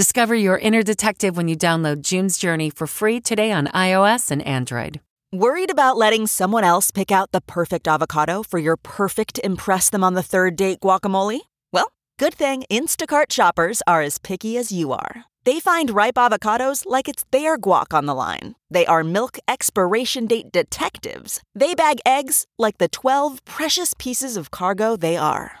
Discover your inner detective when you download June's Journey for free today on iOS and Android. Worried about letting someone else pick out the perfect avocado for your perfect Impress Them on the Third Date guacamole? Well, good thing Instacart shoppers are as picky as you are. They find ripe avocados like it's their guac on the line. They are milk expiration date detectives. They bag eggs like the 12 precious pieces of cargo they are.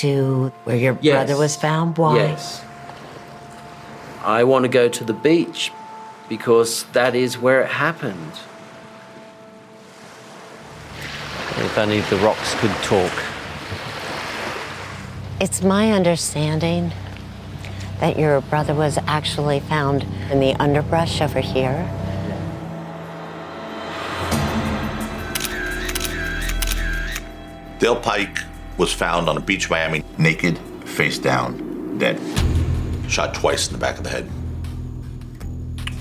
to where your Yes. brother was found? Why? Yes. I want to go to the beach because that is where it happened. If only the rocks could talk. It's my understanding that your brother was actually found in the underbrush over here. Dale Pike was found on a beach in Miami, naked, face down, dead. Shot twice in the back of the head.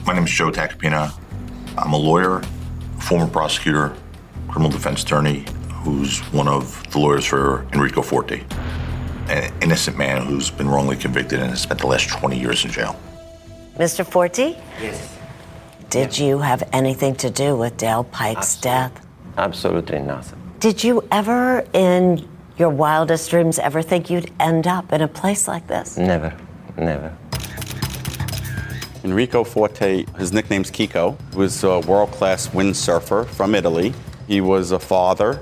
My name is Joe Tacopina. I'm a lawyer, former prosecutor, criminal defense attorney, who's one of the lawyers for Enrico Forti, an innocent man who's been wrongly convicted and has spent the last 20 years in jail. Mr. Forti, Yes. did you have anything to do with Dale Pike's death? Absolutely nothing. Did you ever, in your wildest dreams, ever think you'd end up in a place like this? Never. Never. Enrico Forti, his nickname's Kiko, was a world class windsurfer from Italy. He was a father,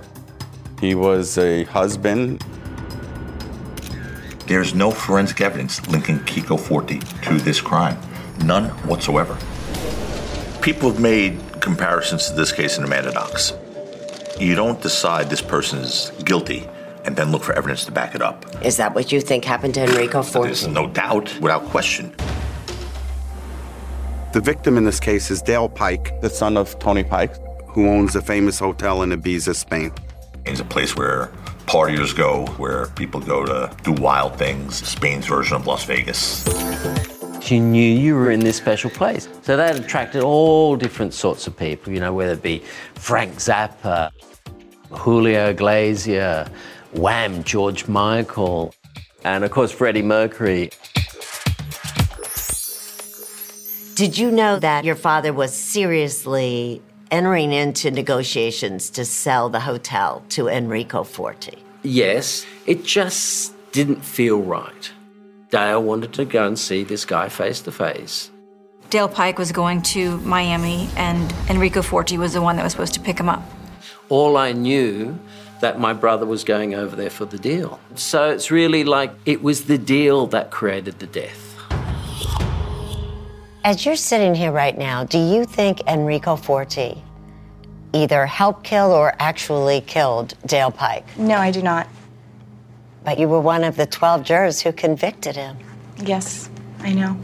he was a husband. There's no forensic evidence linking Kiko Forti to this crime. None whatsoever. People have made comparisons to this case in Amanda Knox. You don't decide this person is guilty and then look for evidence to back it up. Is that what you think happened to Enrico There's no doubt, without question. The victim in this case is Dale Pike, the son of Tony Pike, who owns a famous hotel in Ibiza, Spain. It's a place where partiers go, where people go to do wild things. Spain's version of Las Vegas. She knew you were in this special place. So that attracted all different sorts of people, you know, whether it be Frank Zappa, Julio Iglesias, Wham, George Michael, and of course Freddie Mercury. Did you know that your father was seriously entering into negotiations to sell the hotel to Enrico Forti? Yes, it just didn't feel right. Dale wanted to go and see this guy face to face. Dale Pike was going to Miami, and Enrico Forti was the one that was supposed to pick him up. All I knew that my brother was going over there for the deal. So it's really like it was the deal that created the death. As you're sitting here right now, do you think Enrico Forti either helped kill or actually killed Dale Pike. No, I do not. But you were one of the 12 jurors who convicted him. Yes, I know.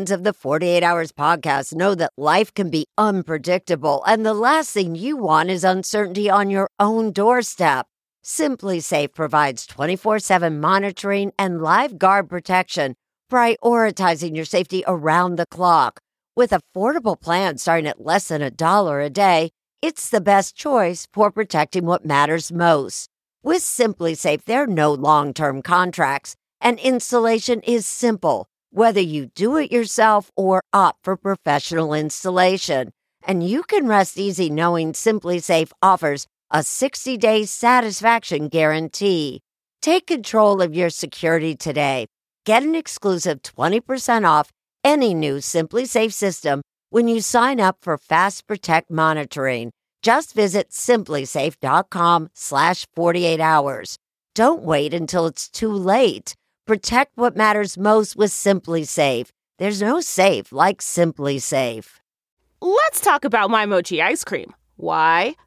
Fans of the 48 Hours podcast know that life can be unpredictable, and the last thing you want is uncertainty on your own doorstep. SimpliSafe provides 24 7 monitoring and live guard protection, prioritizing your safety around the clock. With affordable plans starting at less than a dollar a day, it's the best choice for protecting what matters most. With SimpliSafe, there are no long term contracts, and installation is simple whether you do it yourself or opt for professional installation. And you can rest easy knowing SimpliSafe offers a 60 day satisfaction guarantee. Take control of your security today. Get an exclusive 20% off any new SimpliSafe system when you sign up for Fast Protect monitoring. Just visit simplisafe.com slash 48 hours. Don't wait until it's too late. Protect what matters most with SimpliSafe. There's no safe like SimpliSafe. Let's talk about my mochi ice cream. Why?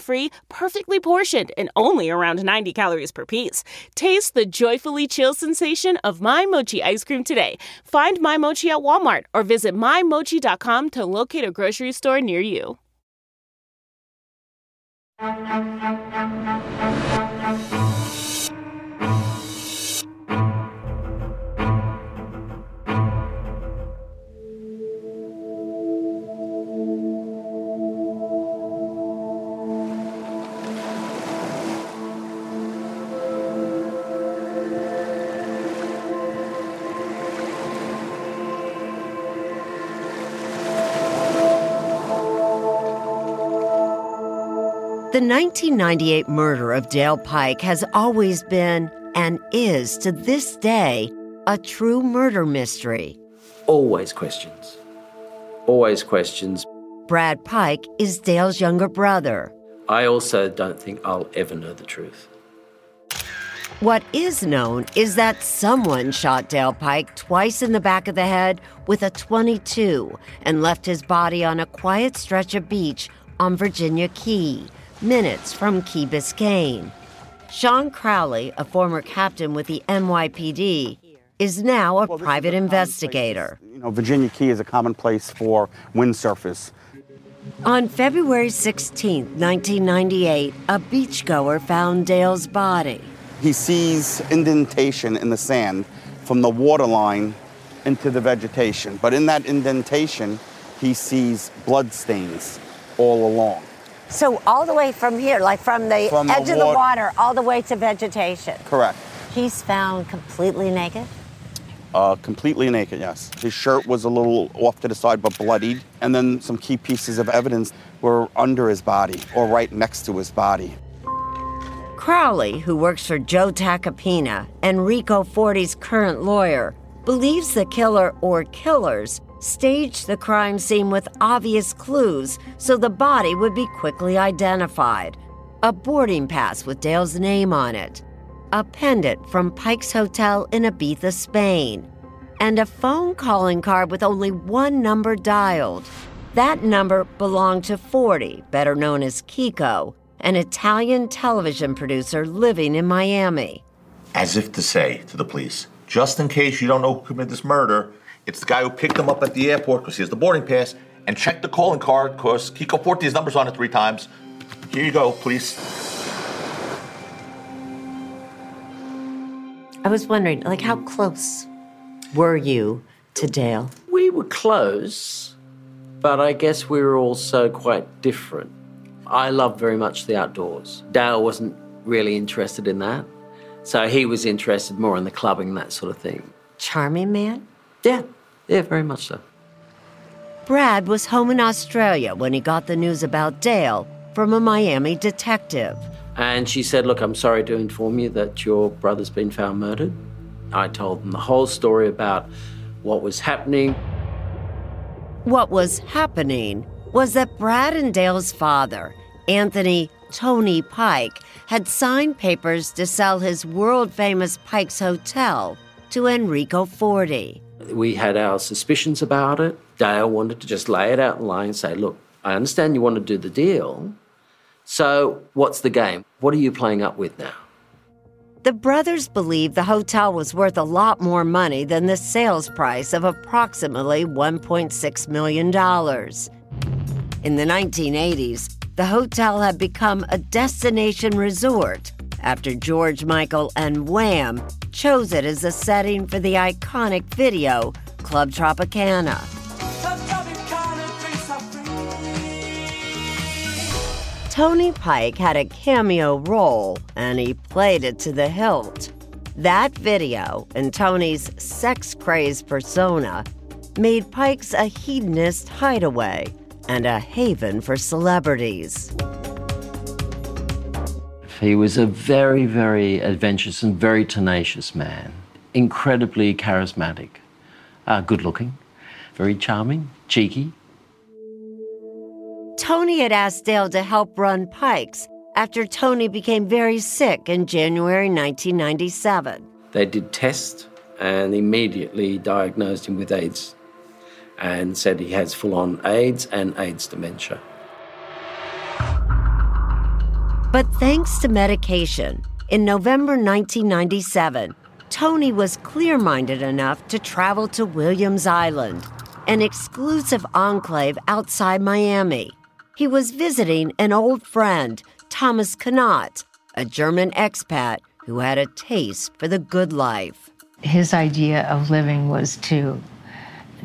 free, perfectly portioned, and only around 90 calories per piece. Taste the joyfully chill sensation of My Mochi ice cream today. Find My Mochi at Walmart or visit MyMochi.com to locate a grocery store near you. The 1998 murder of Dale Pike has always been, and is to this day, a true murder mystery. Always questions. Always questions. Brad Pike is Dale's younger brother. I also don't think I'll ever know the truth. What is known is that someone shot Dale Pike twice in the back of the head with a 22 and left his body on a quiet stretch of beach on Virginia Key, minutes from Key Biscayne. Sean Crowley, a former captain with the NYPD, is now a private investigator. You know, Virginia Key is a common place for windsurfers. On February 16, 1998, a beachgoer found Dale's body. He sees indentation in the sand from the waterline into the vegetation. But in that indentation, he sees blood stains all along. So, all the way from here, like from the From the edge of the water, all the way to vegetation. Correct. He's found completely naked. Uh, completely naked, yes. His shirt was a little off to the side but bloodied. And then some key pieces of evidence were under his body or right next to his body. Crowley, who works for Joe Tacopina, Enrico Forti's current lawyer, believes the killer or killers staged the crime scene with obvious clues so the body would be quickly identified. A boarding pass with Dale's name on it, a pendant from Pike's Hotel in Ibiza, Spain, and a phone calling card with only one number dialed. That number belonged to Forti, better known as Kiko, an Italian television producer living in Miami. As if to say to the police, just in case you don't know who committed this murder, it's the guy who picked him up at the airport because he has the boarding pass and checked the calling card because Kiko Forti's number's on it three times. Here you go, please. I was wondering, like, how close were you to Dale? We were close, but I guess we were also quite different. I loved very much the outdoors. Dale wasn't really interested in that. So he was interested more in the clubbing, that sort of thing. Charming man? Yeah, yeah, very much so. Brad was home in Australia when he got the news about Dale from a Miami detective. And she said, Look, I'm sorry to inform you that your brother's been found murdered. I told them the whole story about what was happening. What was happening was that Brad and Dale's father, Anthony Tony Pike, had signed papers to sell his world famous Pike's Hotel to Enrico Forti. We had our suspicions about it. Dale wanted to just lay it out in line and say, Look, I understand you want to do the deal. So, what's the game? What are you playing up with now? The brothers believed the hotel was worth a lot more money than the sales price of approximately $1.6 million. In the 1980s, the hotel had become a destination resort after George Michael and Wham chose it as a setting for the iconic video Club Tropicana. Tony Pike had a cameo role and he played it to the hilt. That video and Tony's sex crazed persona made Pike's a hedonist hideaway and a haven for celebrities. He was a very, very adventurous and very tenacious man, incredibly charismatic, uh, good looking, very charming, cheeky. Tony had asked Dale to help run Pikes after Tony became very sick in January 1997. They did tests and immediately diagnosed him with AIDS and said he has full on AIDS and AIDS dementia. But thanks to medication, in November 1997, Tony was clear minded enough to travel to Williams Island, an exclusive enclave outside Miami. He was visiting an old friend, Thomas Connaught, a German expat who had a taste for the good life. His idea of living was to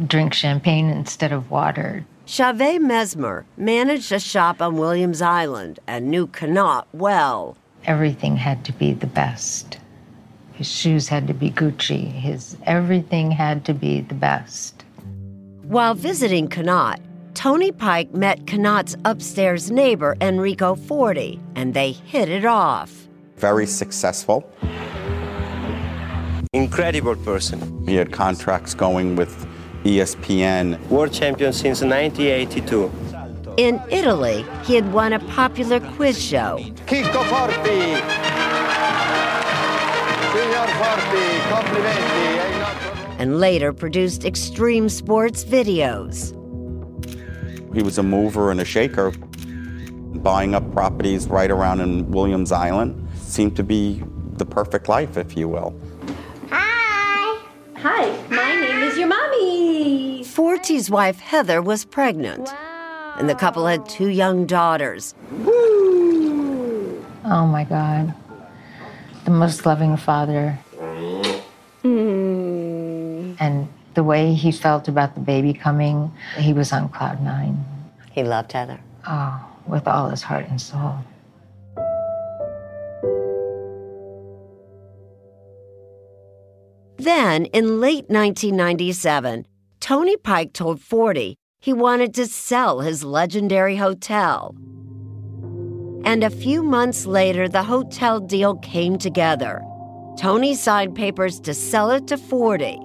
drink champagne instead of water. Chavez Mesmer managed a shop on Williams Island and knew Connaught well. Everything had to be the best. His shoes had to be Gucci. His everything had to be the best. While visiting Connaught, Tony Pike met Connaught's upstairs neighbor, Enrico Forti, and they hit it off. Very successful. Incredible person. He had contracts going with ESPN. World champion since 1982. In Italy, he had won a popular quiz show. Chicco Forti! Signor Forti, complimenti. And later produced extreme sports videos. He was a mover and a shaker, buying up properties right around in Williams Island. Seemed to be the perfect life, if you will. Hi, my name is your mommy. Forti's wife, Heather, was pregnant. And the couple had two young daughters. Oh my God. The most loving father. Hmm. And the way he felt about the baby coming, he was on cloud nine. He loved Heather. Oh, with all his heart and soul. Then, in late 1997, Tony Pike told Forti he wanted to sell his legendary hotel. And a few months later, the hotel deal came together. Tony signed papers to sell it to Forti.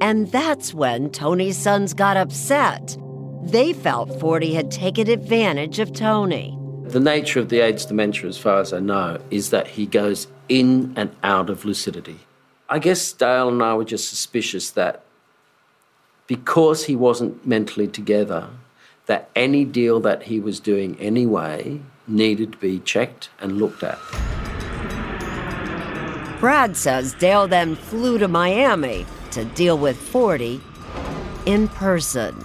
And that's when Tony's sons got upset. They felt Forti had taken advantage of Tony. The nature of the AIDS dementia, as far as I know, is that he goes in and out of lucidity. I guess Dale and I were just suspicious that because he wasn't mentally together, that any deal that he was doing anyway needed to be checked and looked at. Brad says Dale then flew to Miami to deal with Forti in person.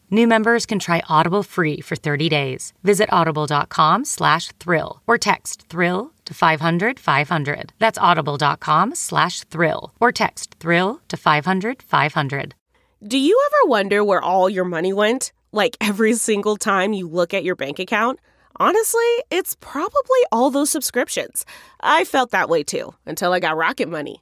New members can try Audible free for 30 days. Visit audible.com slash thrill or text thrill to 500 500. That's audible.com slash thrill or text thrill to 500 500. Do you ever wonder where all your money went? Like every single time you look at your bank account? Honestly, it's probably all those subscriptions. I felt that way too until I got Rocket Money.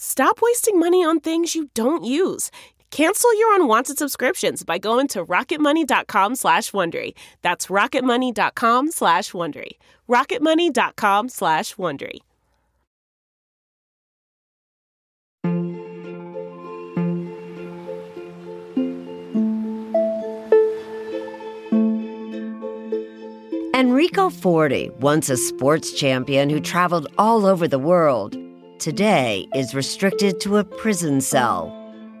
Stop wasting money on things you don't use. Cancel your unwanted subscriptions by going to rocketmoney.com slash Wondery. That's rocketmoney.com slash Wondery. rocketmoney.com slash Wondery. Enrico Forti, once a sports champion who traveled all over the world, today is restricted to a prison cell.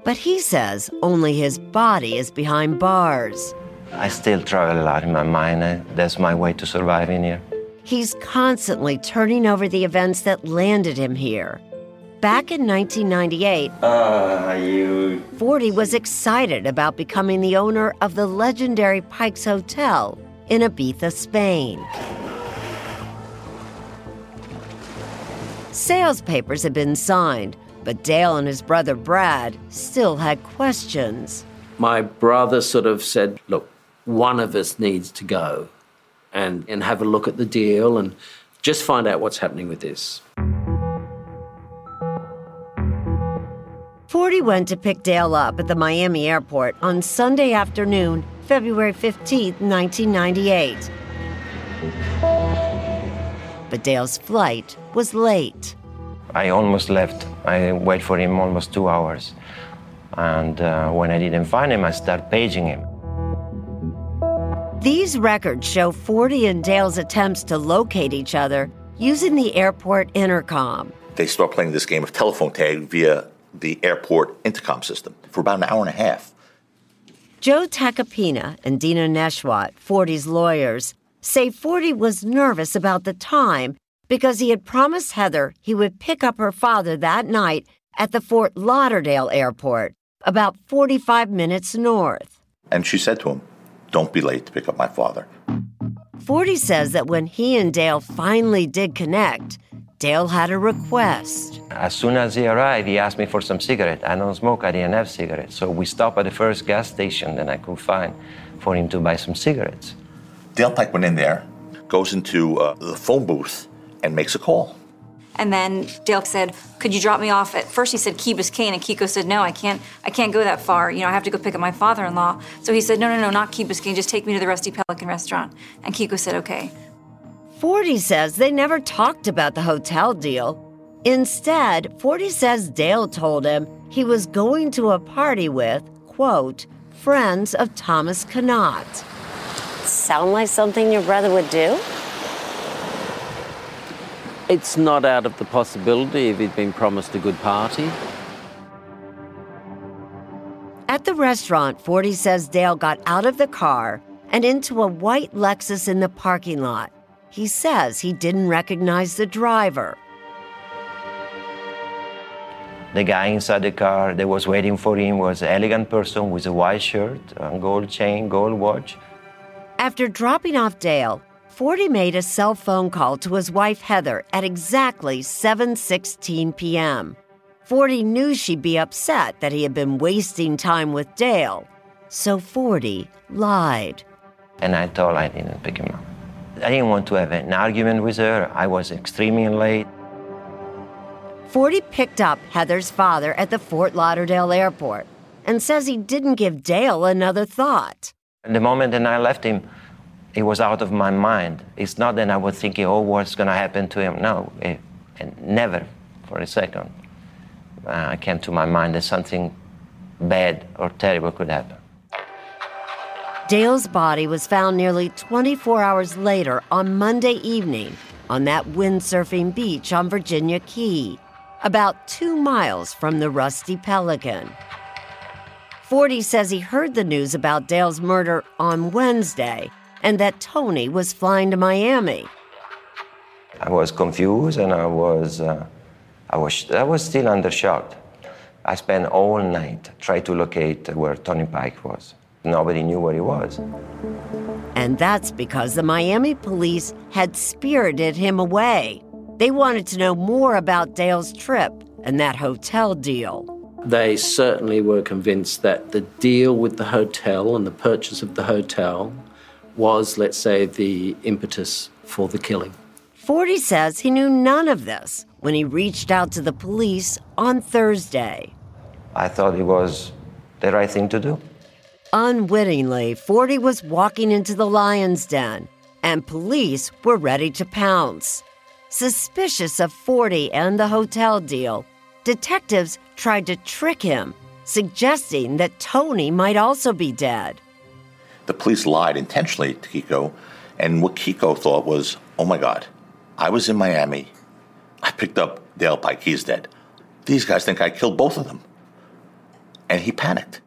But he says only his body is behind bars. I still travel a lot in my mind. Uh, That's my way to survive in here. He's constantly turning over the events that landed him here. Back in 1998, Ah, you. Forti was excited about becoming the owner of the legendary Pikes Hotel in Ibiza, Spain. Sales papers had been signed, but Dale and his brother Brad still had questions. My brother sort of said, Look, one of us needs to go and, and have a look at the deal and just find out what's happening with this. Forti went to pick Dale up at the Miami airport on Sunday afternoon, February 15, 1998. But Dale's flight was late. I almost left. I waited for him almost two hours. And uh, when I didn't find him, I started paging him. These records show Forti and Dale's attempts to locate each other using the airport intercom. They start playing this game of telephone tag via the airport intercom system for about an hour and a half. Joe Tacopina and Dina Neshwat, Forti's lawyers, say Forti was nervous about the time because he had promised Heather he would pick up her father that night at the Fort Lauderdale airport, about 45 minutes north. And she said to him, Don't be late to pick up my father. Forti says that when he and Dale finally did connect, Dale had a request. As soon as he arrived, he asked me for some cigarette. I don't smoke, I didn't have cigarettes. So we stopped at the first gas station that I could find for him to buy some cigarettes. Dale Pike went in there, goes into uh, the phone booth, and makes a call. And then Dale said, "Could you drop me off?" At first, he said Key Biscayne, and Kiko said, "No, I can't. I can't go that far. You know, I have to go pick up my father-in-law." So he said, "No, no, no, not Key Biscayne. Just take me to the Rusty Pelican restaurant." And Kiko said, "Okay." Forti says they never talked about the hotel deal. Instead, Forti says Dale told him he was going to a party with, quote, friends of Thomas Connaught. Sound like something your brother would do? It's not out of the possibility if he'd been promised a good party. At the restaurant, Forti says Dale got out of the car and into a white Lexus in the parking lot. He says he didn't recognize the driver. The guy inside the car that was waiting for him was an elegant person with a white shirt, a gold chain, gold watch. After dropping off Dale, Forti made a cell phone call to his wife Heather at exactly 7:16 p.m. Forti knew she'd be upset that he had been wasting time with Dale, so Forti lied. And I told I didn't pick him up. I didn't want to have an argument with her. I was extremely late. Forty picked up Heather's father at the Fort Lauderdale airport and says he didn't give Dale another thought. And The moment that I left him, it was out of my mind. It's not that I was thinking, oh, what's going to happen to him. No, it, and never for a second uh, came to my mind that something bad or terrible could happen. Dale's body was found nearly 24 hours later on Monday evening on that windsurfing beach on Virginia Key, about two miles from the Rusty Pelican. Forti says he heard the news about Dale's murder on Wednesday and that Tony was flying to Miami. I was confused and I was, uh, I was, I was still under shock. I spent all night trying to locate where Tony Pike was. Nobody knew where he was. And that's because the Miami police had spirited him away. They wanted to know more about Dale's trip and that hotel deal. They certainly were convinced that the deal with the hotel and the purchase of the hotel was, let's say, the impetus for the killing. Forti says he knew none of this when he reached out to the police on Thursday. I thought it was the right thing to do. Unwittingly, Forti was walking into the lion's den, and police were ready to pounce. Suspicious of Forti and the hotel deal, detectives tried to trick him, suggesting that Tony might also be dead. The police lied intentionally to Kiko, and what Kiko thought was, oh my God, I was in Miami. I picked up Dale Pike, he's dead. These guys think I killed both of them. And he panicked.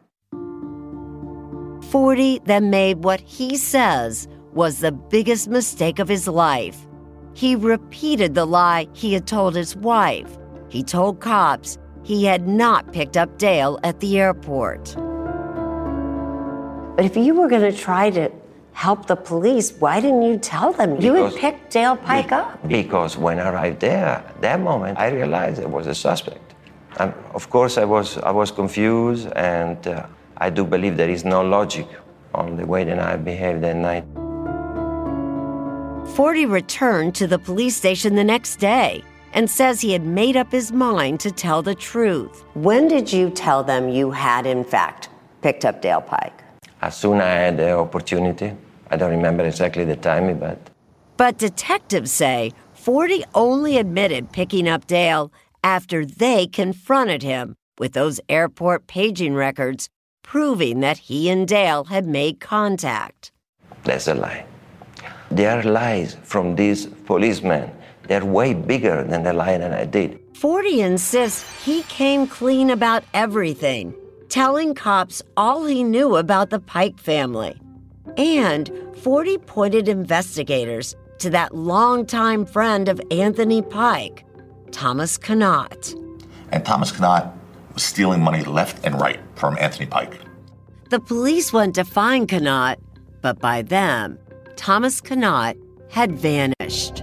Forti then made what he says was the biggest mistake of his life. He repeated the lie he had told his wife. He told cops he had not picked up Dale at the airport. But if you were going to try to help the police, why didn't you tell them? you had Because- picked Dale Pike up. Because when I arrived there, that moment, I realized I was a suspect. And of course, I was, I was confused, and uh, I do believe there is no logic on the way that I behaved that night. Forti returned to the police station the next day and says he had made up his mind to tell the truth. When did you tell them you had, in fact, picked up Dale Pike? As soon as I had the opportunity, I don't remember exactly the timing, but But detectives say Forti only admitted picking up Dale after they confronted him with those airport paging records proving that he and Dale had made contact. that's a lie. There are lies from these policemen. They're way bigger than the lie that I did. Forti insists he came clean about everything, telling cops all he knew about the Pike family. And Forti pointed investigators to that longtime friend of Anthony Pike, Thomas Connaught. And Thomas Connaught was stealing money left and right from Anthony Pike. The police went to find Connaught, but by them, Thomas Connaught had vanished.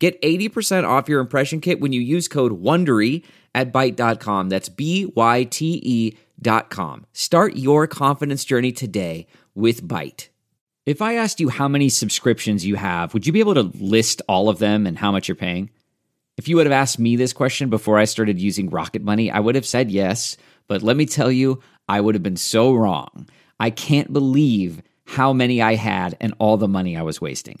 Get 80% off your impression kit when you use code WONDERY at Byte.com. That's B-Y-T-E dot com. Start your confidence journey today with Byte. If I asked you how many subscriptions you have, would you be able to list all of them and how much you're paying? If you would have asked me this question before I started using Rocket Money, I would have said yes. But let me tell you, I would have been so wrong. I can't believe how many I had and all the money I was wasting.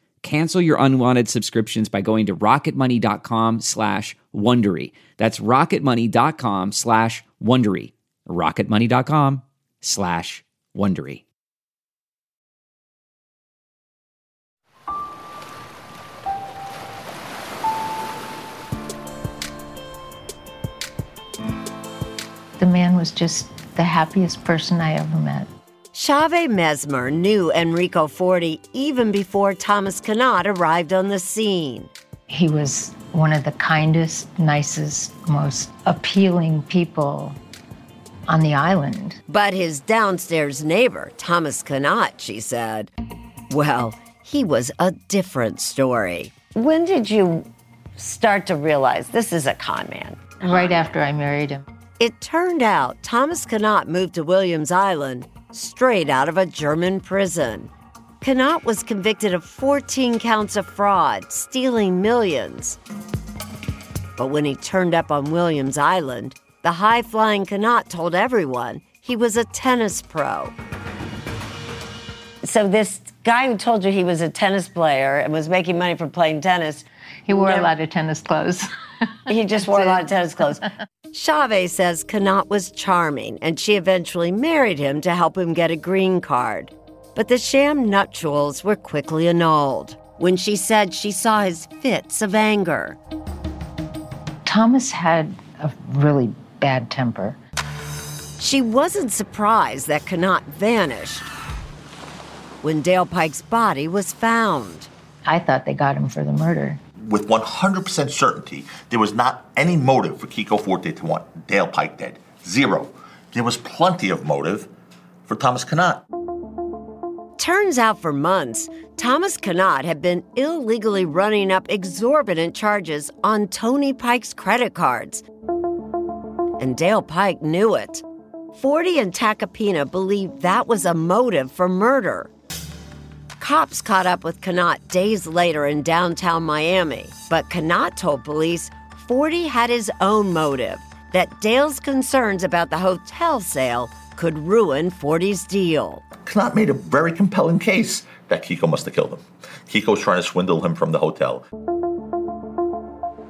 Cancel your unwanted subscriptions by going to rocketmoney.com slash Wondery. That's rocketmoney.com slash Wondery. rocketmoney.com slash Wondery. The man was just the happiest person I ever met. Chavez Mesmer knew Enrico Forti even before Thomas Connaught arrived on the scene. He was one of the kindest, nicest, most appealing people on the island. But his downstairs neighbor, Thomas Connaught, she said, well, he was a different story. When did you start to realize this is a con man? Right after I married him. It turned out Thomas Connaught moved to Williams Island straight out of a German prison. Connaught was convicted of 14 counts of fraud, stealing millions. But when he turned up on Williams Island, the high flying Connaught told everyone he was a tennis pro. So, this guy who told you he was a tennis player and was making money from playing tennis. He wore a lot of tennis clothes. he just wore a lot of tennis clothes. Chavez says Connaught was charming, and she eventually married him to help him get a green card. But the sham nuptials were quickly annulled when she said she saw his fits of anger. Thomas had a really bad temper. She wasn't surprised that Connaught vanished when Dale Pike's body was found. I thought they got him for the murder. With 100% certainty, there was not any motive for Kiko Forti to want Dale Pike dead. Zero. There was plenty of motive for Thomas Connaught. Turns out for months, Thomas Connaught had been illegally running up exorbitant charges on Tony Pike's credit cards. And Dale Pike knew it. Forti and Tacopina believed that was a motive for murder. Cops caught up with Connaught days later in downtown Miami, but Connaught told police Forti had his own motive that Dale's concerns about the hotel sale could ruin Forti's deal. Connaught made a very compelling case that Kiko must have killed him. Kiko was trying to swindle him from the hotel.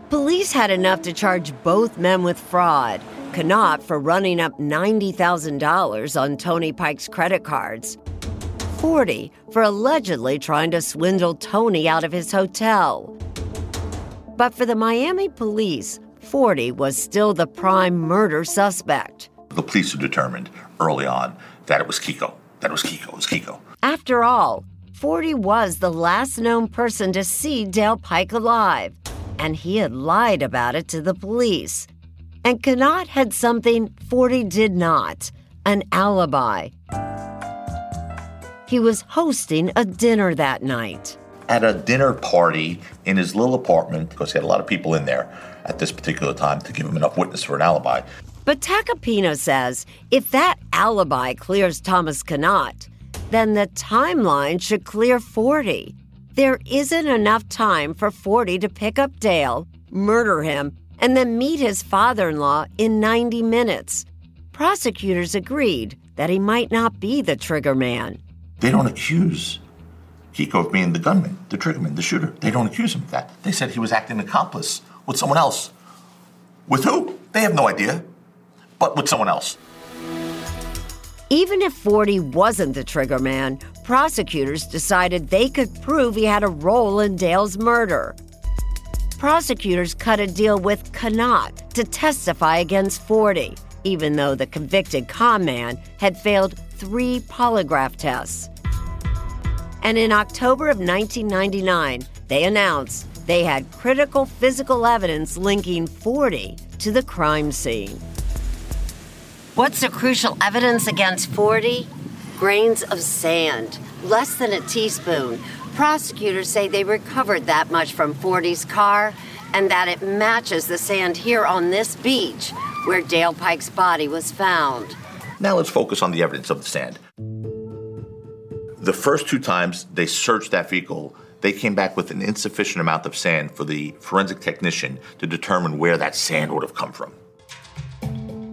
Police had enough to charge both men with fraud. Connaught for running up $90,000 on Tony Pike's credit cards. Forti for allegedly trying to swindle Tony out of his hotel. But for the Miami police, Forti was still the prime murder suspect. The police had determined early on that it was Kiko. That it was Kiko. It was Kiko. After all, Forti was the last known person to see Dale Pike alive, and he had lied about it to the police. And Connaught had something Forti did not an alibi. He was hosting a dinner that night. At a dinner party in his little apartment, because he had a lot of people in there at this particular time to give him enough witness for an alibi. But Tacopina says if that alibi clears Thomas Connaught, then the timeline should clear Forti. There isn't enough time for Forti to pick up Dale, murder him, and then meet his father in law in 90 minutes. Prosecutors agreed that he might not be the trigger man. They don't accuse Kiko of being the gunman, the triggerman, the shooter. They don't accuse him of that. They said he was acting accomplice with someone else. With who? They have no idea, but with someone else. Even if Forti wasn't the trigger man, prosecutors decided they could prove he had a role in Dale's murder. Prosecutors cut a deal with Connaught to testify against Forti, even though the convicted con man had failed three polygraph tests. And in October of 1999, they announced they had critical physical evidence linking Forti to the crime scene. What's the crucial evidence against Forti? Grains of sand, less than a teaspoon. Prosecutors say they recovered that much from Forti's car and that it matches the sand here on this beach where Dale Pike's body was found. Now let's focus on the evidence of the sand. The first two times they searched that vehicle, They came back with an insufficient amount of sand for the forensic technician to determine where that sand would have come from.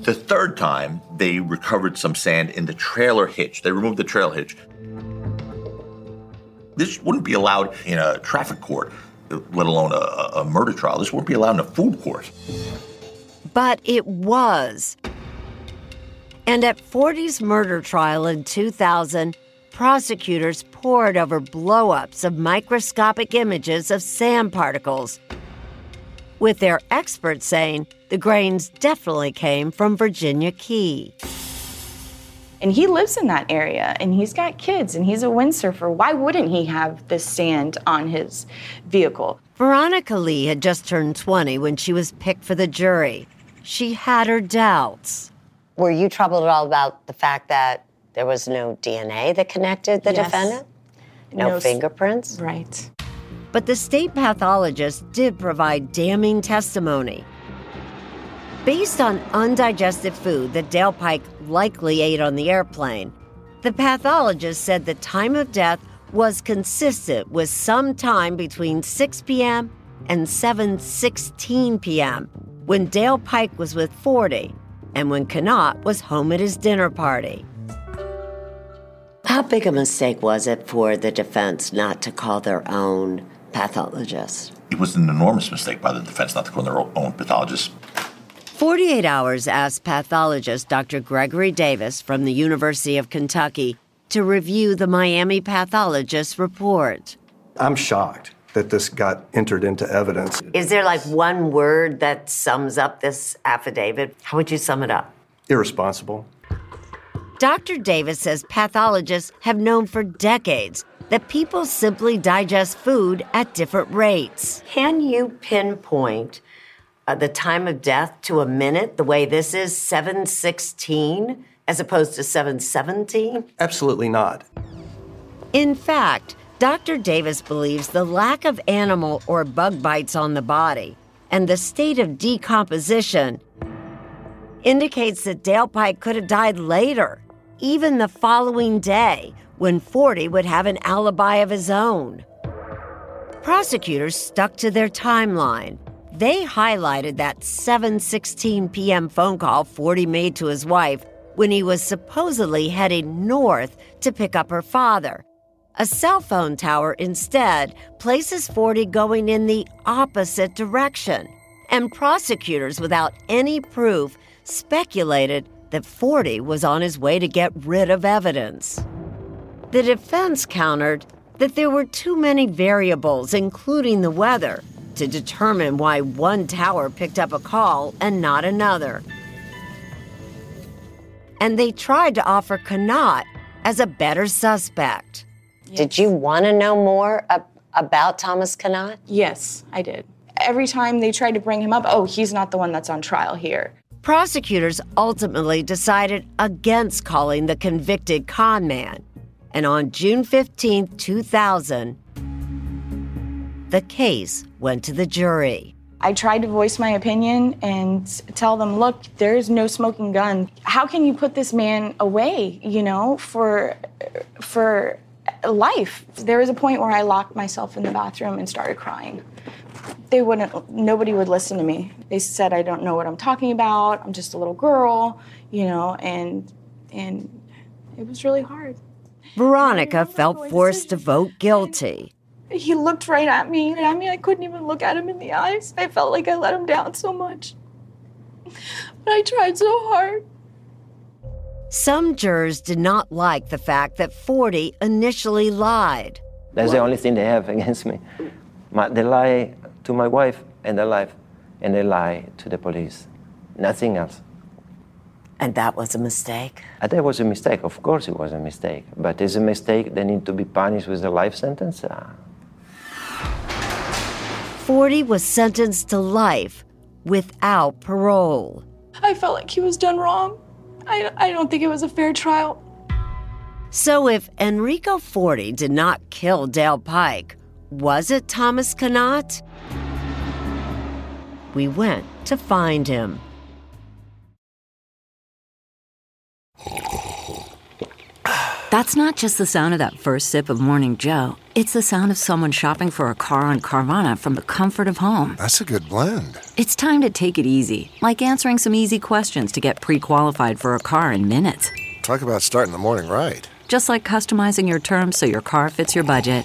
The third time, they recovered some sand in the trailer hitch. They removed the trailer hitch. This wouldn't be allowed in a traffic court, let alone a, a murder trial. This wouldn't be allowed in a food court. But it was. And at Forti's murder trial in 2000, prosecutors pored over blowups of microscopic images of sand particles, with their experts saying the grains definitely came from Virginia Key. And he lives in that area and he's got kids and he's a windsurfer. Why wouldn't he have this sand on his vehicle? Veronica Lee had just turned 20 when she was picked for the jury. She had her doubts. Were you troubled at all about the fact that there was no DNA that connected the Yes. defendant? No, No fingerprints? Right. But the state pathologist did provide damning testimony. Based on undigested food that Dale Pike likely ate on the airplane, the pathologist said the time of death was consistent with some time between 6 p.m. and 7:16 p.m. when Dale Pike was with Forti and when Connaught was home at his dinner party. How big a mistake was it for the defense not to call their own pathologist? It was an enormous mistake by the defense not to call their own pathologist. 48 Hours asked pathologist Dr. Gregory Davis from the University of Kentucky to review the Miami pathologist's report. I'm shocked that this got entered into evidence. Is there like one word that sums up this affidavit? How would you sum it up? Irresponsible. Dr. Davis says pathologists have known for decades that people simply digest food at different rates. Can you pinpoint uh, the time of death to a minute the way this is 716 as opposed to 717? Absolutely not. In fact, Dr. Davis believes the lack of animal or bug bites on the body and the state of decomposition indicates that Dale Pike could have died later, even the following day, when Forti would have an alibi of his own. Prosecutors stuck to their timeline. They highlighted that 7:16 p.m. phone call Forti made to his wife when he was supposedly heading north to pick up her father. A cell phone tower instead places Forti going in the opposite direction, and prosecutors without any proof speculated that Forti was on his way to get rid of evidence. The defense countered that there were too many variables, including the weather, to determine why one tower picked up a call and not another. And they tried to offer Connaught as a better suspect. Did you want to know more ab- about Thomas Connaught? Yes, I did. Every time they tried to bring him up, oh, he's not the one that's on trial here. Prosecutors ultimately decided against calling the convicted con man. And on June 15, 2000, the case went to the jury. I tried to voice my opinion and tell them, look, there is no smoking gun. How can you put this man away, you know, for for life? There was a point where I locked myself in the bathroom and started crying. They wouldn't nobody would listen to me. They said I don't know what I'm talking about. I'm just a little girl, you know, and and it was really hard. Veronica felt forced to vote guilty. He looked right at me, and I mean, I couldn't even look at him in the eyes. I felt like I let him down so much. But I tried so hard. Some jurors did not like the fact that Forti initially lied. That's the only thing they have against me. My, they lie to my wife and they lie, and they lie to the police. Nothing else. And that was a mistake? I think it was a mistake. Of course, it was a mistake. But it's a mistake. They need to be punished with a life sentence. Ah, Forti was sentenced to life without parole. I felt like he was done wrong. I, I don't think it was a fair trial. So if Enrico Forti did not kill Dale Pike, was it Thomas Connaught? We went to find him. That's not just the sound of that first sip of Morning Joe. It's the sound of someone shopping for a car on Carvana from the comfort of home. That's a good blend. It's time to take it easy, like answering some easy questions to get pre qualified for a car in minutes. Talk about starting the morning right. Just like customizing your terms so your car fits your budget.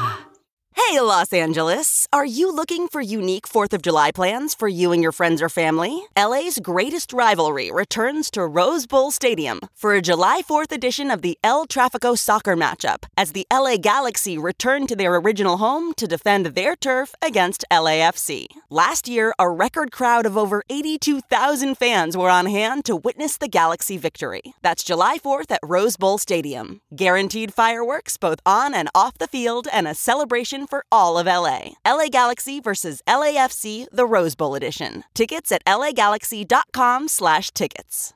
Hey, Los Angeles! Are you looking for unique 4th of July plans for you and your friends or family? LA's greatest rivalry returns to Rose Bowl Stadium for a July 4th edition of the El Trafico soccer matchup as the LA Galaxy return to their original home to defend their turf against LAFC. Last year, a record crowd of over 82,000 fans were on hand to witness the Galaxy victory. That's July 4th at Rose Bowl Stadium. Guaranteed fireworks both on and off the field and a celebration for all of LA. LA Galaxy versus LAFC, the Rose Bowl edition. Tickets at lagalaxy.com slash tickets.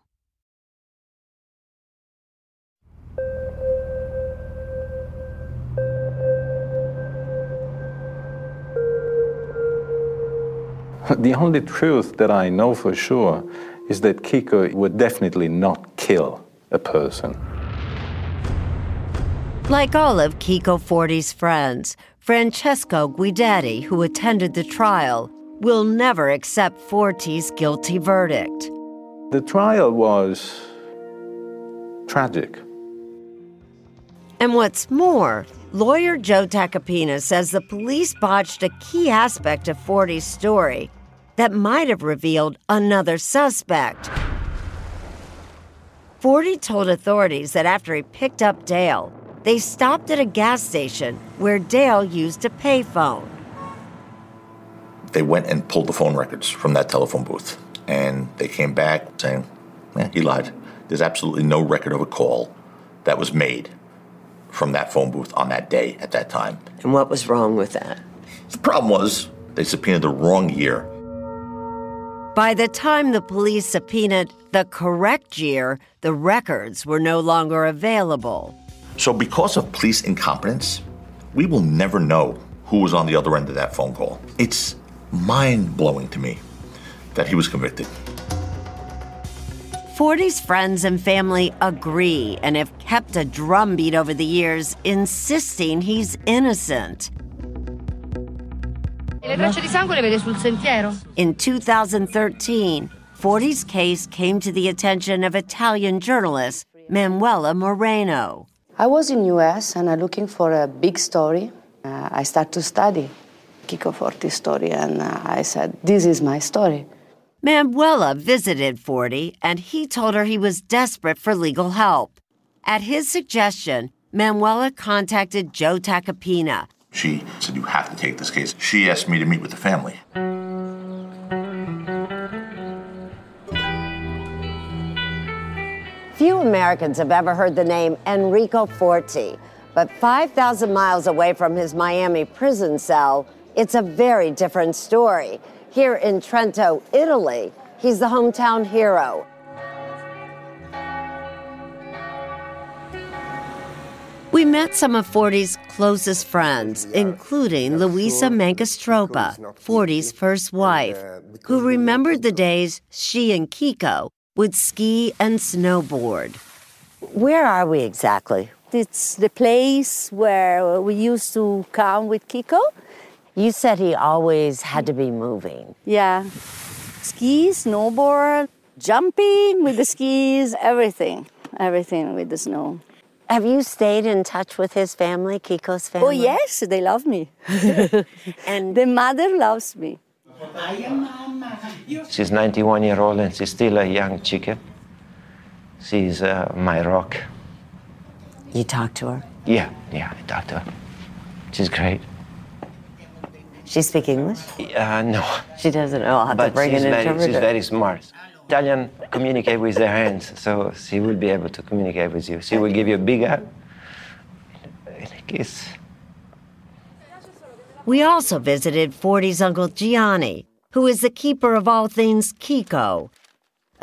The only truth that I know for sure is that Kiko would definitely not kill a person. Like all of Kiko Forti's friends, Francesco Guidetti, who attended the trial, will never accept Forti's guilty verdict. The trial was tragic. And what's more, lawyer Joe Tacopina says the police botched a key aspect of Forti's story that might have revealed another suspect. Forti told authorities that after he picked up Dale, they stopped at a gas station where Dale used a payphone. They went and pulled the phone records from that telephone booth, and they came back saying, eh, he lied. There's absolutely no record of a call that was made from that phone booth on that day at that time. And what was wrong with that? The problem was they subpoenaed the wrong year. By the time the police subpoenaed the correct year, the records were no longer available. So, because of police incompetence, we will never know who was on the other end of that phone call. It's mind blowing to me that he was convicted. Forti's friends and family agree and have kept a drumbeat over the years insisting he's innocent. Le tracce di sangue le vede sul sentiero? In 2013, Forti's case came to the attention of Italian journalist Manuela Moreno. I was in US and I'm looking for a big story. Uh, I start to study Kiko Forti's story and uh, I said, this is my story. Manuela visited Forti and he told her he was desperate for legal help. At his suggestion, Manuela contacted Joe Tacopina. She said, You have to take this case. She asked me to meet with the family. Few Americans have ever heard the name Enrico Forti, but 5,000 miles away from his Miami prison cell, it's a very different story. Here in Trento, Italy, he's the hometown hero. We met some of Forti's closest friends, including Luisa Mancastropa, Forti's first wife, who remembered the days she and Kiko would ski and snowboard. Where are we exactly? It's the place where we used to come with Kiko. You said he always had to be moving. Yeah. Ski, snowboard, jumping with the skis, everything. Everything with the snow. Have you stayed in touch with his family, Kiko's oh, family? Oh, yes, they love me. and the mother loves me. She's 91 year old and she's still a young chicken. She's uh, my rock. You talk to her? Yeah, yeah, I talk to her. She's great. She speak English? Uh, no. She doesn't know. I'll have but to bring she's an very, interpreter. She's very smart. Italian communicate with their hands, so she will be able to communicate with you. She will give you a big hug and a kiss. We also visited Forti's uncle Gianni, who is the keeper of all things Kiko.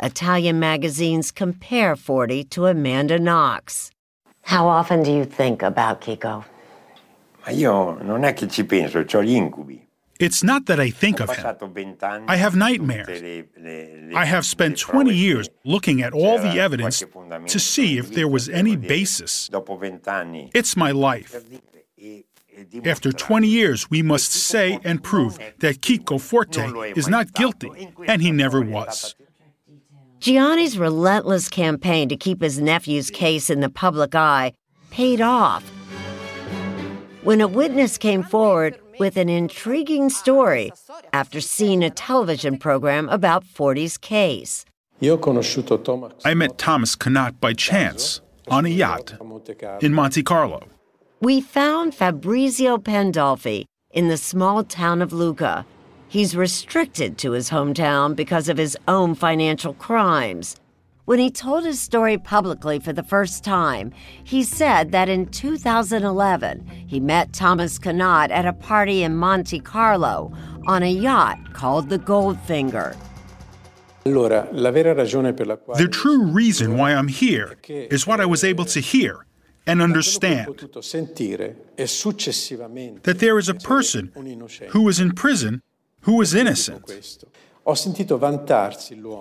Italian magazines compare Forti to Amanda Knox. How often do you think about Kiko? Ma io non è che ci penso, ho incubi. It's not that I think of him. I have nightmares. I have spent 20 years looking at all the evidence to see if there was any basis. It's my life. After 20 years, we must say and prove that Kiko Forti is not guilty, and he never was. Gianni's relentless campaign to keep his nephew's case in the public eye paid off. When a witness came forward with an intriguing story after seeing a television program about Forti's case. I met Thomas Connaught by chance on a yacht in Monte Carlo. We found Fabrizio Pandolfi in the small town of Lucca. He's restricted to his hometown because of his own financial crimes. When he told his story publicly for the first time, he said that in 2011 he met Thomas Connaught at a party in Monte Carlo on a yacht called the Goldfinger. The true reason why I'm here is what I was able to hear and understand that there is a person who is in prison who is innocent.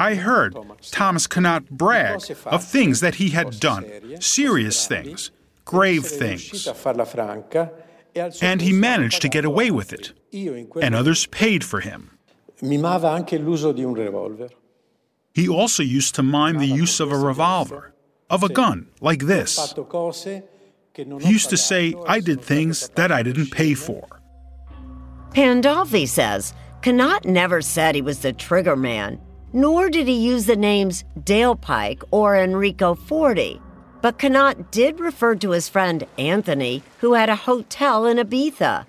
I heard Thomas Connaught brag of things that he had done, serious things, grave things. And he managed to get away with it, and others paid for him. He also used to mime the use of a revolver, of a gun, like this. He used to say, I did things that I didn't pay for. Pandolfi says Connaught never said he was the trigger man, nor did he use the names Dale Pike or Enrico Forti. But Connaught did refer to his friend Anthony, who had a hotel in Ibiza.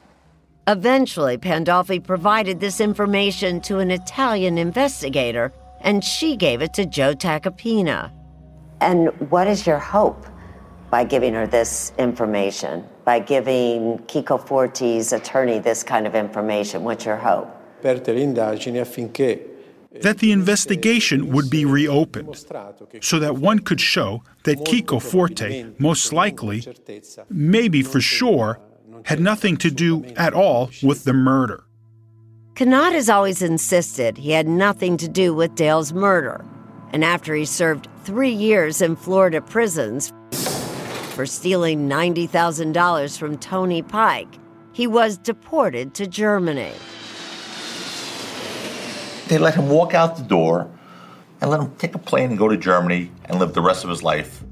Eventually, Pandolfi provided this information to an Italian investigator, and she gave it to Joe Tacopina. And what is your hope by giving her this information? By giving Chico Forti's attorney this kind of information? What's your hope? that the investigation would be reopened so that one could show that Chico Forti, most likely, maybe for sure, had nothing to do at all with the murder. Connaught has always insisted he had nothing to do with Dale's murder, and after he served three years in Florida prisons for stealing $90,000 from Tony Pike, he was deported to Germany. They let him walk out the door and let him take a plane and go to Germany and live the rest of his life.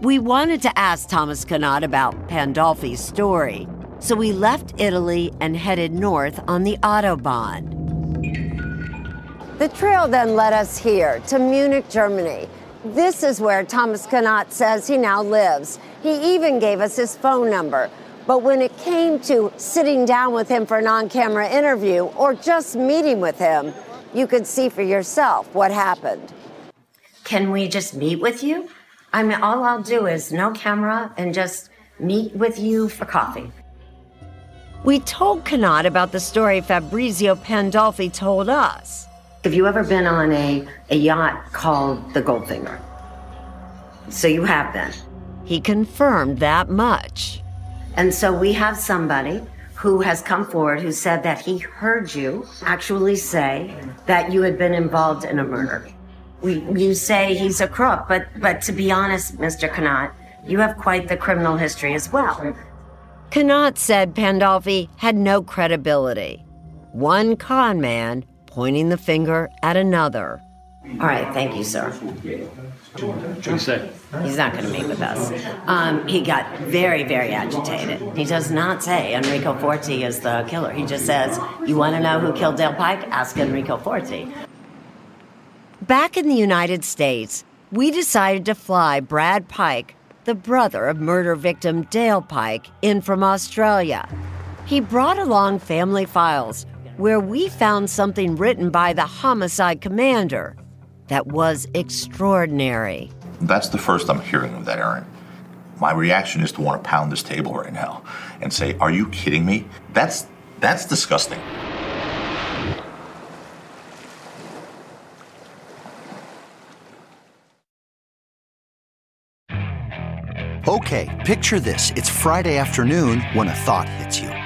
We wanted to ask Thomas Connaught about Pandolfi's story, so we left Italy and headed north on the Autobahn. The trail then led us here to Munich, Germany. This is where Thomas Connaught says he now lives. He even gave us his phone number. But when it came to sitting down with him for an on camera interview or just meeting with him, you could see for yourself what happened. Can we just meet with you? I mean, all I'll do is no camera and just meet with you for coffee. We told Connaught about the story Fabrizio Pandolfi told us. Have you ever been on a, a yacht called the Goldfinger? So you have been. He confirmed that much. And so we have somebody who has come forward who said that he heard you actually say that you had been involved in a murder. We, you say he's a crook, but, but to be honest, Mr. Connaught, you have quite the criminal history as well. Connaught said Pandolfi had no credibility. One con man pointing the finger at another. All right, thank you, sir. He's not going to meet with us. Um, he got very, very agitated. He does not say Enrico Forti is the killer. He just says, You want to know who killed Dale Pike? Ask Enrico Forti. Back in the United States, we decided to fly Brad Pike, the brother of murder victim Dale Pike, in from Australia. He brought along family files where we found something written by the homicide commander that was extraordinary. That's the first I'm hearing of that, Erin. My reaction is to want to pound this table right now and say, "Are you kidding me? That's that's disgusting." Okay, picture this. It's Friday afternoon when a thought hits you.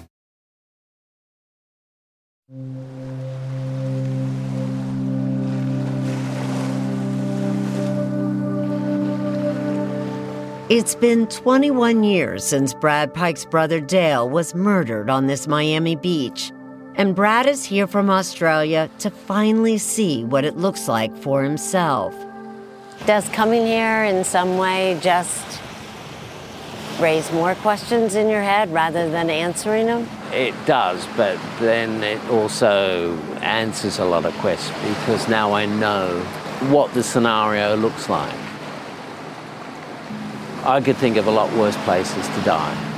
It's been 21 years since Brad Pike's brother Dale was murdered on this Miami beach. And Brad is here from Australia to finally see what it looks like for himself. Does coming here in some way just raise more questions in your head rather than answering them? It does, but then it also answers a lot of questions because now I know what the scenario looks like. I could think of a lot worse places to die.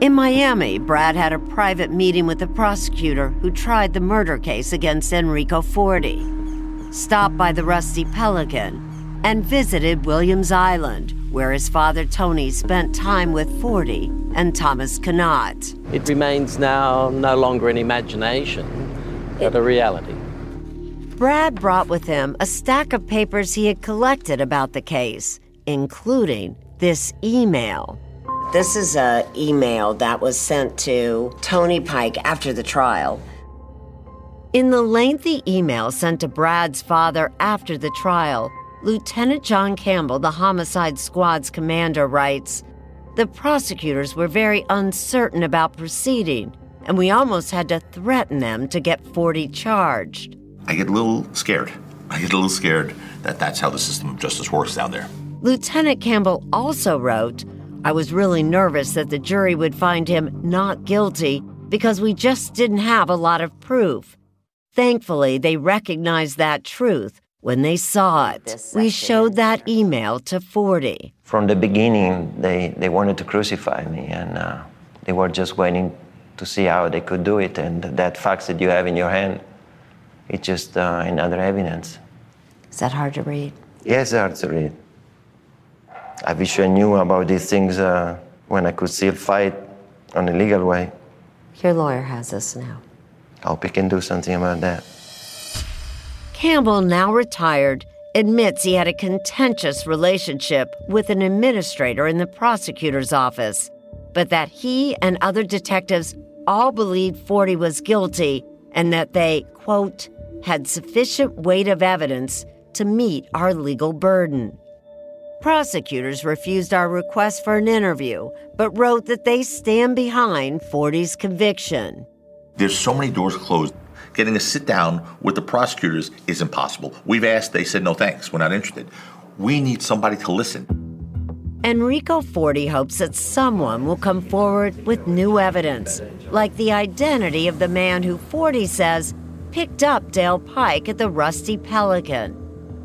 In Miami, Brad had a private meeting with the prosecutor who tried the murder case against Enrico Forti, stopped by the Rusty Pelican, and visited Williams Island, where his father Tony spent time with Forti and Thomas Connaught. It remains now no longer an imagination, but a reality. Brad brought with him a stack of papers he had collected about the case including this email. This is an email that was sent to Tony Pike after the trial. In the lengthy email sent to Brad's father after the trial, Lieutenant John Campbell, the homicide squad's commander, writes The prosecutors were very uncertain about proceeding, and we almost had to threaten them to get Forti charged. I get a little scared. I get a little scared that that's how the system of justice works down there. Lieutenant Campbell also wrote, I was really nervous that the jury would find him not guilty because we just didn't have a lot of proof. Thankfully, they recognized that truth when they saw it. We showed that email to Forti. From the beginning, they, they wanted to crucify me, and uh, they were just waiting to see how they could do it. And that fax that you have in your hand, it's just uh, another evidence. Is that hard to read? Yes, hard to read. I wish I knew about these things uh, when I could still fight on a legal way. Your lawyer has this now. I hope he can do something about that. Campbell, now retired, admits he had a contentious relationship with an administrator in the prosecutor's office, but that he and other detectives all believed Forti was guilty and that they, quote, had sufficient weight of evidence to meet our legal burden. Prosecutors refused our request for an interview, but wrote that they stand behind Forti's conviction. There's so many doors closed. Getting a sit down with the prosecutors is impossible. We've asked, they said no thanks, we're not interested. We need somebody to listen. Enrico Forti hopes that someone will come forward with new evidence, like the identity of the man who Forti says picked up Dale Pike at the Rusty Pelican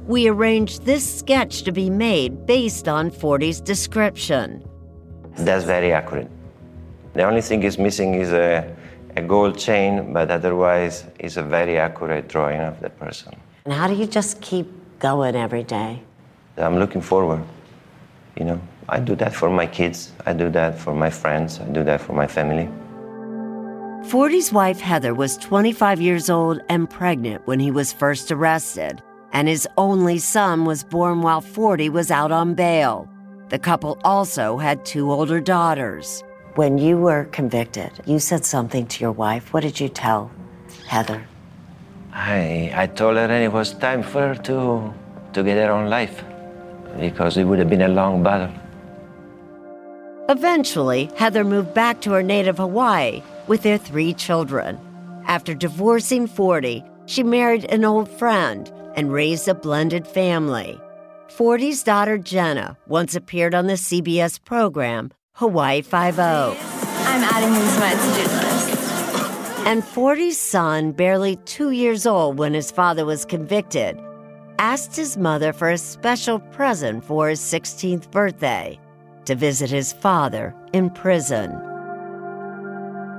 we arranged this sketch to be made based on Forti's description. That's very accurate. The only thing is missing is a, a gold chain, but otherwise, it's a very accurate drawing of the person. And how do you just keep going every day? I'm looking forward. You know, I do that for my kids, I do that for my friends, I do that for my family. Forti's wife Heather was 25 years old and pregnant when he was first arrested and his only son was born while Forti was out on bail. The couple also had two older daughters. When you were convicted, you said something to your wife. What did you tell Heather? I, I told her it was time for her to, to get her own life because it would have been a long battle. Eventually, Heather moved back to her native Hawaii with their three children. After divorcing Forti, She married an old friend and raised a blended family. Forti's daughter Jenna once appeared on the CBS program Hawaii Five-O. I'm adding him to my to-do list. And Forti's son, barely two years old when his father was convicted, asked his mother for a special present for his 16th birthday to visit his father in prison.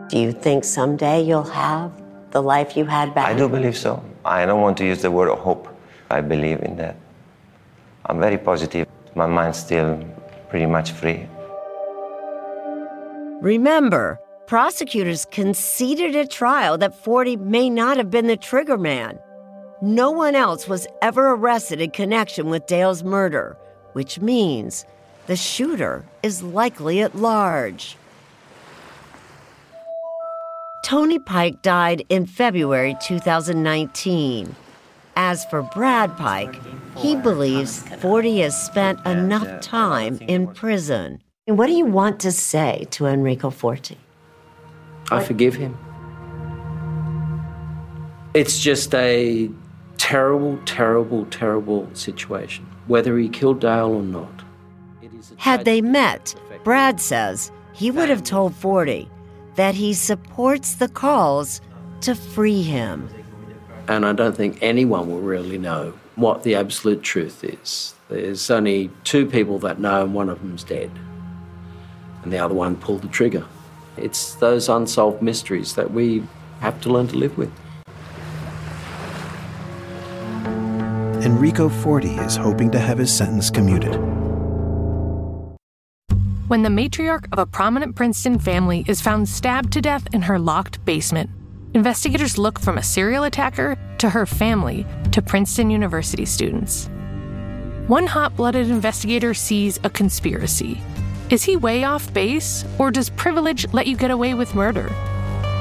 Do you think someday you'll have the life you had back? I do believe so. I don't want to use the word hope. I believe in that. I'm very positive. My mind's still pretty much free. Remember, prosecutors conceded at trial that Forti may not have been the trigger man. No one else was ever arrested in connection with Dale's murder, which means the shooter is likely at large. Tony Pike died in February 2019. As for Brad Pike, he believes Forti has spent enough time in prison. And what do you want to say to Enrico Forti? I forgive him. It's just a terrible, terrible, terrible situation, whether he killed Dale or not. Had they met, Brad says he would have told Forti that he supports the calls to free him. And I don't think anyone will really know what the absolute truth is. There's only two people that know, and one of them's dead. And the other one pulled the trigger. It's those unsolved mysteries that we have to learn to live with. Enrico Forti is hoping to have his sentence commuted. When the matriarch of a prominent Princeton family is found stabbed to death in her locked basement, Investigators look from a serial attacker to her family to Princeton University students. One hot blooded investigator sees a conspiracy. Is he way off base, or does privilege let you get away with murder?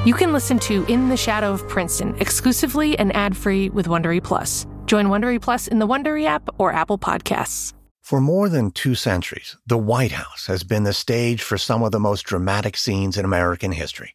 You can listen to In the Shadow of Princeton exclusively and ad free with Wondery Plus. Join Wondery Plus in the Wondery app or Apple Podcasts. For more than two centuries, the White House has been the stage for some of the most dramatic scenes in American history.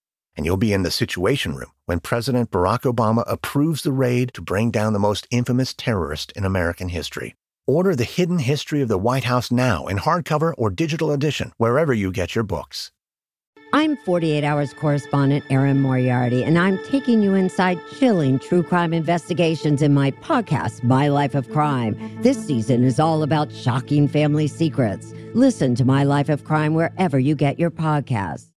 and you'll be in the Situation Room when President Barack Obama approves the raid to bring down the most infamous terrorist in American history. Order The Hidden History of the White House now in hardcover or digital edition, wherever you get your books. I'm 48 Hours correspondent Erin Moriarty, and I'm taking you inside chilling true crime investigations in my podcast, My Life of Crime. This season is all about shocking family secrets. Listen to My Life of Crime wherever you get your podcasts.